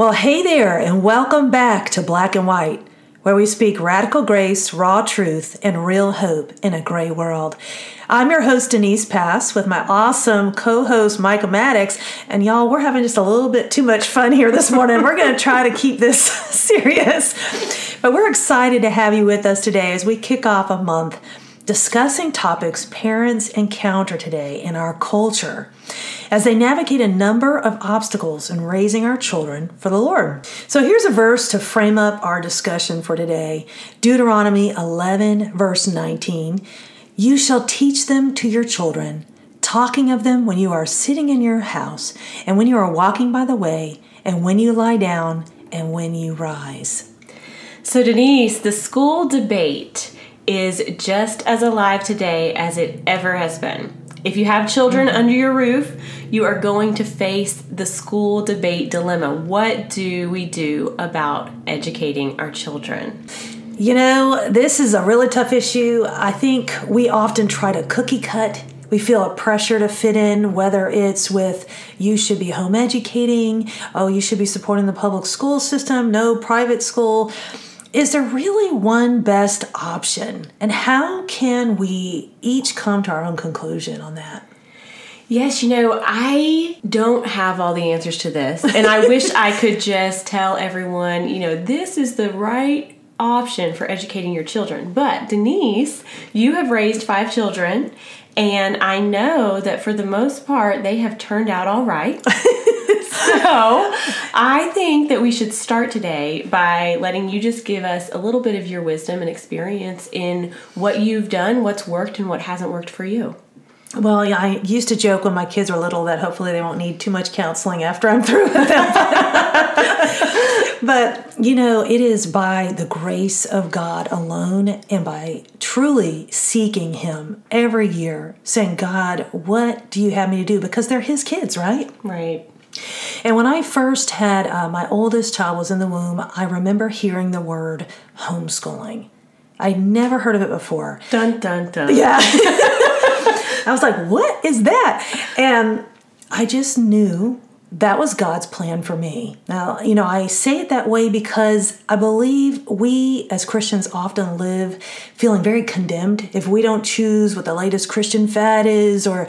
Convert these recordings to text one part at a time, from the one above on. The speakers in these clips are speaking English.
Well, hey there, and welcome back to Black and White, where we speak radical grace, raw truth, and real hope in a gray world. I'm your host, Denise Pass, with my awesome co host, Micah Maddox. And y'all, we're having just a little bit too much fun here this morning. we're going to try to keep this serious. But we're excited to have you with us today as we kick off a month discussing topics parents encounter today in our culture as they navigate a number of obstacles in raising our children for the Lord. So here's a verse to frame up our discussion for today Deuteronomy 11, verse 19. You shall teach them to your children, talking of them when you are sitting in your house, and when you are walking by the way, and when you lie down, and when you rise. So, Denise, the school debate is just as alive today as it ever has been. If you have children mm-hmm. under your roof, you are going to face the school debate dilemma. What do we do about educating our children? You know, this is a really tough issue. I think we often try to cookie cut. We feel a pressure to fit in, whether it's with you should be home educating, oh, you should be supporting the public school system, no private school is there really one best option? And how can we each come to our own conclusion on that? Yes, you know, I don't have all the answers to this. And I wish I could just tell everyone, you know, this is the right option for educating your children. But Denise, you have raised five children, and I know that for the most part, they have turned out all right. so I think that we should start today by letting you just give us a little bit of your wisdom and experience in what you've done, what's worked, and what hasn't worked for you. Well, yeah, I used to joke when my kids were little that hopefully they won't need too much counseling after I'm through with them. but, you know, it is by the grace of God alone and by truly seeking Him every year, saying, God, what do you have me to do? Because they're His kids, right? Right. And when I first had uh, my oldest child was in the womb, I remember hearing the word homeschooling. I'd never heard of it before. Dun dun dun. Yeah. I was like, what is that? And I just knew that was God's plan for me. Now, you know, I say it that way because I believe we as Christians often live feeling very condemned if we don't choose what the latest Christian fad is or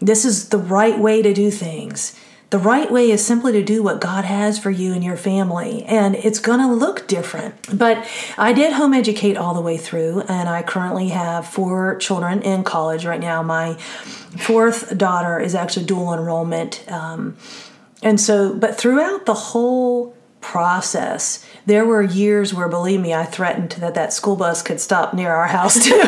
this is the right way to do things. The right way is simply to do what God has for you and your family, and it's going to look different. But I did home educate all the way through, and I currently have four children in college right now. My fourth daughter is actually dual enrollment. Um, and so, but throughout the whole process, there were years where, believe me, I threatened that that school bus could stop near our house too.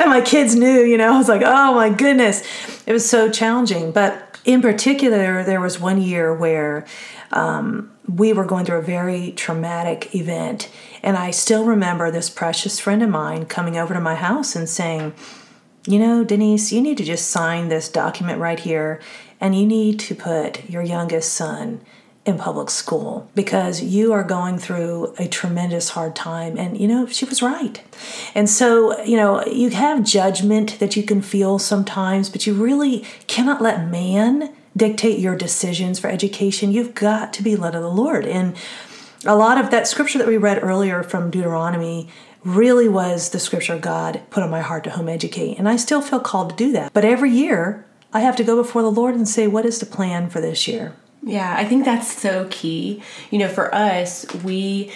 and my kids knew, you know, I was like, oh my goodness. It was so challenging. But in particular, there was one year where um, we were going through a very traumatic event. And I still remember this precious friend of mine coming over to my house and saying, You know, Denise, you need to just sign this document right here, and you need to put your youngest son in public school because you are going through a tremendous hard time. And, you know, she was right. And so, you know, you have judgment that you can feel sometimes, but you really cannot let man dictate your decisions for education. You've got to be led of the Lord. And a lot of that scripture that we read earlier from Deuteronomy really was the scripture God put on my heart to home educate. And I still feel called to do that. But every year, I have to go before the Lord and say, what is the plan for this year? Yeah, I think that's so key. You know, for us, we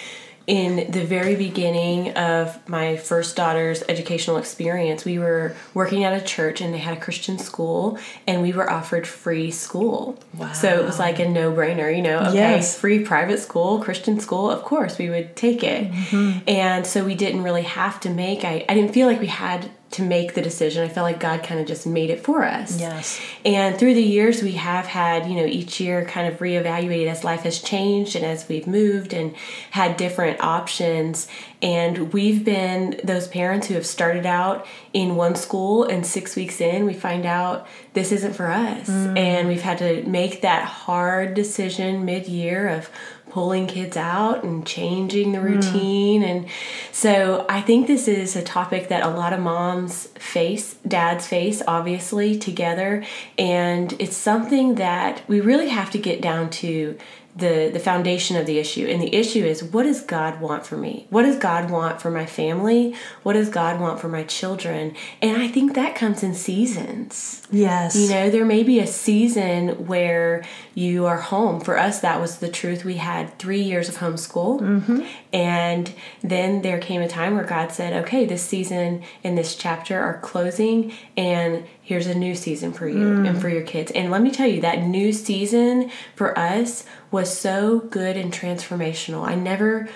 in the very beginning of my first daughter's educational experience, we were working at a church and they had a Christian school and we were offered free school. Wow. So it was like a no brainer, you know, okay, yes. free private school, Christian school, of course we would take it. Mm-hmm. And so we didn't really have to make, I, I didn't feel like we had to make the decision. I felt like God kind of just made it for us. Yes. And through the years, we have had, you know, each year kind of reevaluated as life has changed and as we've moved and had different options. And we've been those parents who have started out in one school and six weeks in, we find out this isn't for us. Mm. And we've had to make that hard decision mid year of pulling kids out and changing the routine. Mm. And so I think this is a topic that a lot of moms face, dads face, obviously, together. And it's something that we really have to get down to the the foundation of the issue. And the issue is what does god want for me? What does god want for my family? What does god want for my children? And i think that comes in seasons. Yes. You know there may be a season where you are home. For us that was the truth. We had three years of homeschool. Mm-hmm. and then there came a time where god said okay this season and this chapter are closing and here's a new season for you mm. and for your kids. And let me tell you, that new season for us was so good and transformational. I never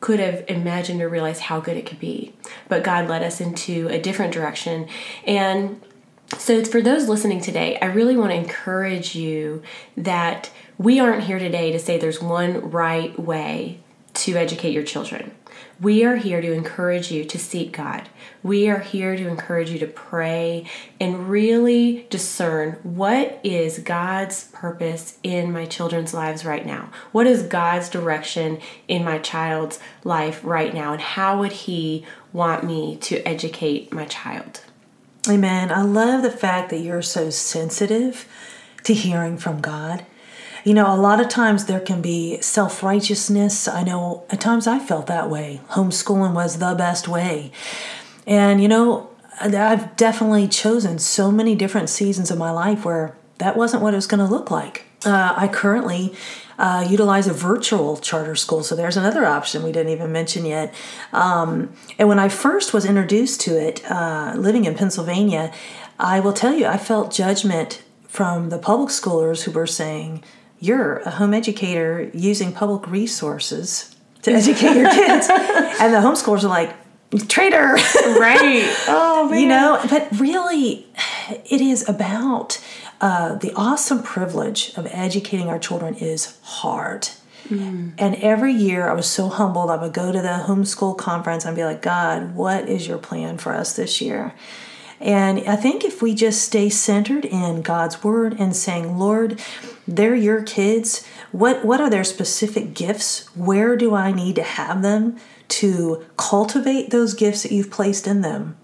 could have imagined or realized how good it could be. But God led us into a different direction. And so, for those listening today, I really want to encourage you that we aren't here today to say there's one right way to educate your children. We are here to encourage you to seek God. We are here to encourage you to pray and really discern what is God's purpose in my children's lives right now? What is God's direction in my child's life right now? And how would He want me to educate my child? Amen. I love the fact that you're so sensitive to hearing from God you know, a lot of times there can be self righteousness. I know at times I felt that way. Homeschooling was the best way. And, you know, I've definitely chosen so many different seasons of my life where that wasn't what it was going to look like. Uh, I currently uh, utilize a virtual charter school, so there's another option we didn't even mention yet. Um, and when I first was introduced to it, uh, living in Pennsylvania, I will tell you, I felt judgment from the public schoolers who were saying, you're a home educator using public resources to educate your kids. and the homeschoolers are like, traitor. Right. oh, man. You know, but really, it is about uh, the awesome privilege of educating our children is hard. Mm. And every year I was so humbled. I would go to the homeschool conference and be like, God, what is your plan for us this year? And I think if we just stay centered in God's word and saying, Lord, they're your kids. What what are their specific gifts? Where do I need to have them to cultivate those gifts that you've placed in them?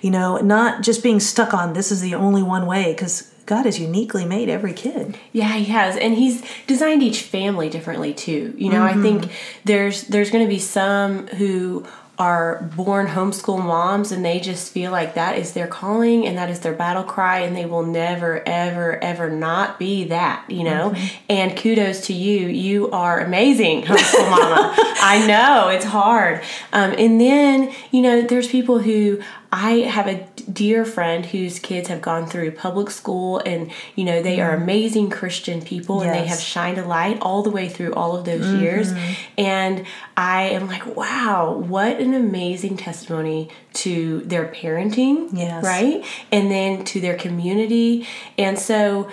You know, not just being stuck on this is the only one way because God has uniquely made every kid. Yeah, he has. And he's designed each family differently too. You know, mm-hmm. I think there's there's going to be some who are born homeschool moms and they just feel like that is their calling and that is their battle cry and they will never ever ever not be that you know mm-hmm. and kudos to you you are amazing homeschool mama i know it's hard um, and then you know there's people who I have a dear friend whose kids have gone through public school and you know they are mm-hmm. amazing Christian people yes. and they have shined a light all the way through all of those mm-hmm. years and I am like wow what an amazing testimony to their parenting yes. right and then to their community and so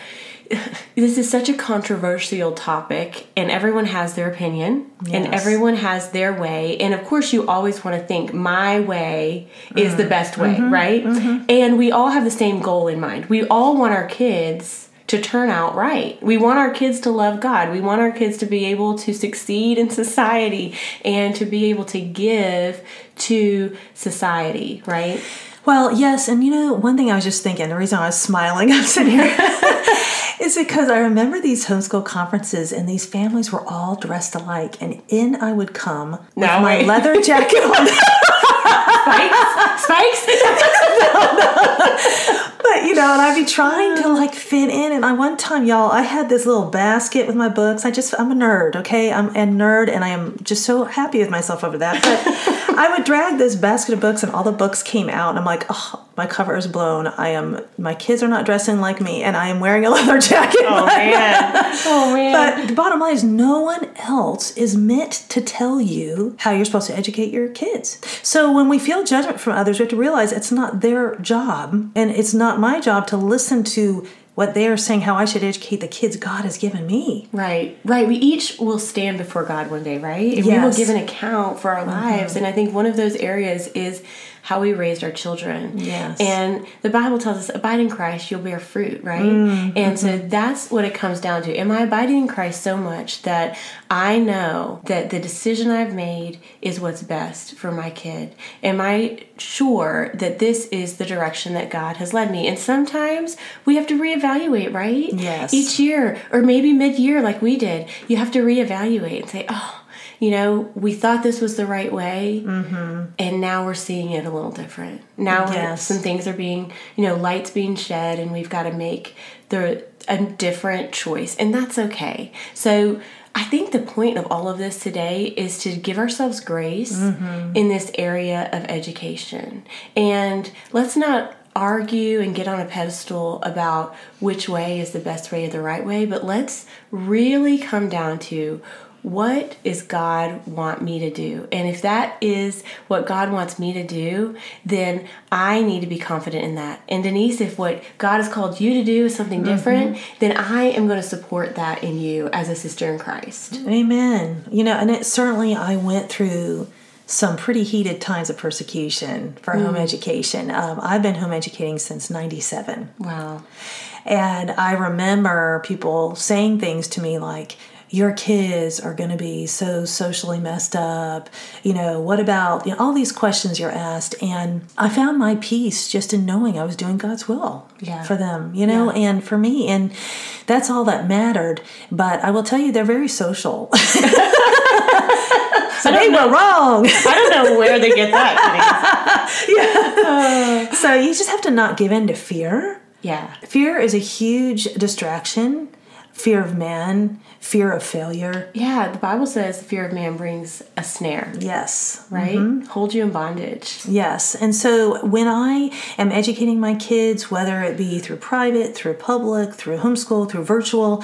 this is such a controversial topic and everyone has their opinion yes. and everyone has their way and of course you always want to think my way is mm. the best way mm-hmm. right mm-hmm. and we all have the same goal in mind we all want our kids to turn out right. We want our kids to love God. We want our kids to be able to succeed in society and to be able to give to society, right? Well, yes, and you know, one thing I was just thinking, the reason I was smiling, I'm sitting here, is because I remember these homeschool conferences and these families were all dressed alike, and in I would come with no, my wait. leather jacket on. Spikes? Spikes? no, no. You know, and I'd be trying to like fit in. And I one time, y'all, I had this little basket with my books. I just I'm a nerd, okay? I'm a nerd, and I am just so happy with myself over that. But I would drag this basket of books, and all the books came out, and I'm like, oh, my cover is blown. I am my kids are not dressing like me, and I am wearing a leather jacket. Oh man! oh man! But the bottom line is, no one else is meant to tell you how you're supposed to educate your kids. So when we feel judgment from others, we have to realize it's not their job, and it's not my job to listen to what they are saying how I should educate the kids God has given me. Right, right. We each will stand before God one day, right? And yes. we will give an account for our mm-hmm. lives. And I think one of those areas is how we raised our children. Yes. And the Bible tells us, abide in Christ, you'll bear fruit, right? Mm, and so mm-hmm. that's what it comes down to. Am I abiding in Christ so much that I know that the decision I've made is what's best for my kid? Am I sure that this is the direction that God has led me? And sometimes we have to reevaluate, right? Yes. Each year, or maybe mid year, like we did, you have to reevaluate and say, oh, you know, we thought this was the right way, mm-hmm. and now we're seeing it a little different. Now Yes. some things are being, you know, lights being shed, and we've got to make the a different choice, and that's okay. So. I think the point of all of this today is to give ourselves grace mm-hmm. in this area of education. And let's not argue and get on a pedestal about which way is the best way or the right way, but let's really come down to what is God want me to do? And if that is what God wants me to do, then I need to be confident in that. And Denise, if what God has called you to do is something different, then I am going to support that in you as a sister in Christ. Amen. You know, and it certainly I went through some pretty heated times of persecution for home education. Um, I've been home educating since '97. Wow. And I remember people saying things to me like, your kids are going to be so socially messed up. You know, what about you know, all these questions you're asked? And I found my peace just in knowing I was doing God's will Yeah. for them, you know, and for me. And that's all that mattered. But I will tell you, they're very social. so they were wrong. I don't know where they get that. Yeah. so you just have to not give in to fear. Yeah. Fear is a huge distraction. Fear of man, fear of failure. Yeah, the Bible says the fear of man brings a snare, Yes. right? Mm-hmm. Hold you in bondage. Yes. And so when I am educating my kids, whether it be through private, through public, through homeschool, through virtual,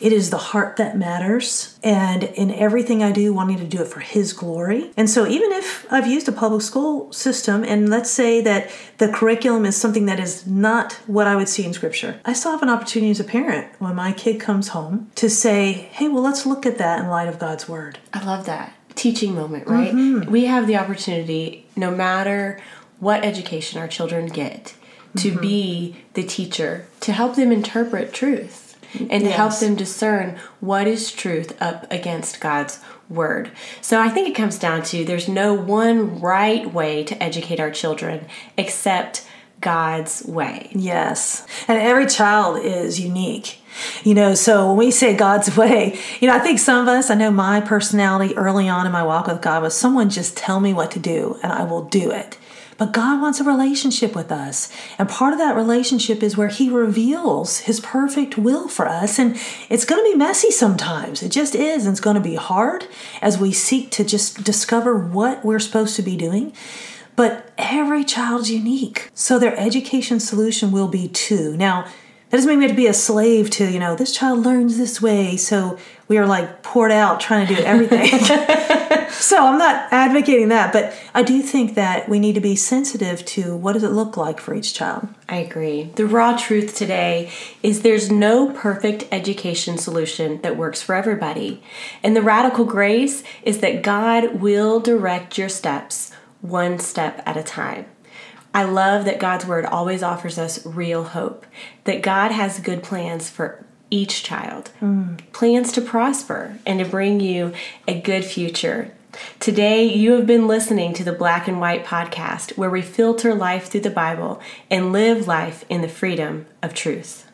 it is the heart that matters. And in everything I do, wanting to do it for His glory. And so even if I've used a public school system, and let's say that the curriculum is something that is not what I would see in Scripture, I still have an opportunity as a parent when my kid comes home to say, hey, well, let's look at that in light of God's Word. I love that. Teaching moment, right? Mm-hmm. We have the opportunity, no matter what education our children get, to Mm-hmm. be the teacher, to help them interpret truth and to help them discern what is truth up against God's word. So I think it comes down to there's no one right way to educate our children except God's way. Yes. And every child is unique. You know, so when we say God's way, you know, I think some of us, I know my personality early on in my walk with God was someone just tell me what to do and I will do it. But God wants a relationship with us. And part of that relationship is where He reveals His perfect will for us. And it's going to be messy sometimes. It just is. And it's going to be hard as we seek to just discover what we're supposed to be doing. But every child's unique. So their education solution will be too. Now, that doesn't mean we have to be a slave to, you know, this child learns this way. So we are like poured out trying to do everything. so I'm not advocating that, but I do think that we need to be sensitive to what does it look like for each child. I agree. The raw truth today is there's no perfect education solution that works for everybody. And the radical grace is that God will direct your steps one step at a time. I love that God's word always offers us real hope, that God has good plans for each child, mm. plans to prosper and to bring you a good future. Today, you have been listening to the Black and White podcast, where we filter life through the Bible and live life in the freedom of truth.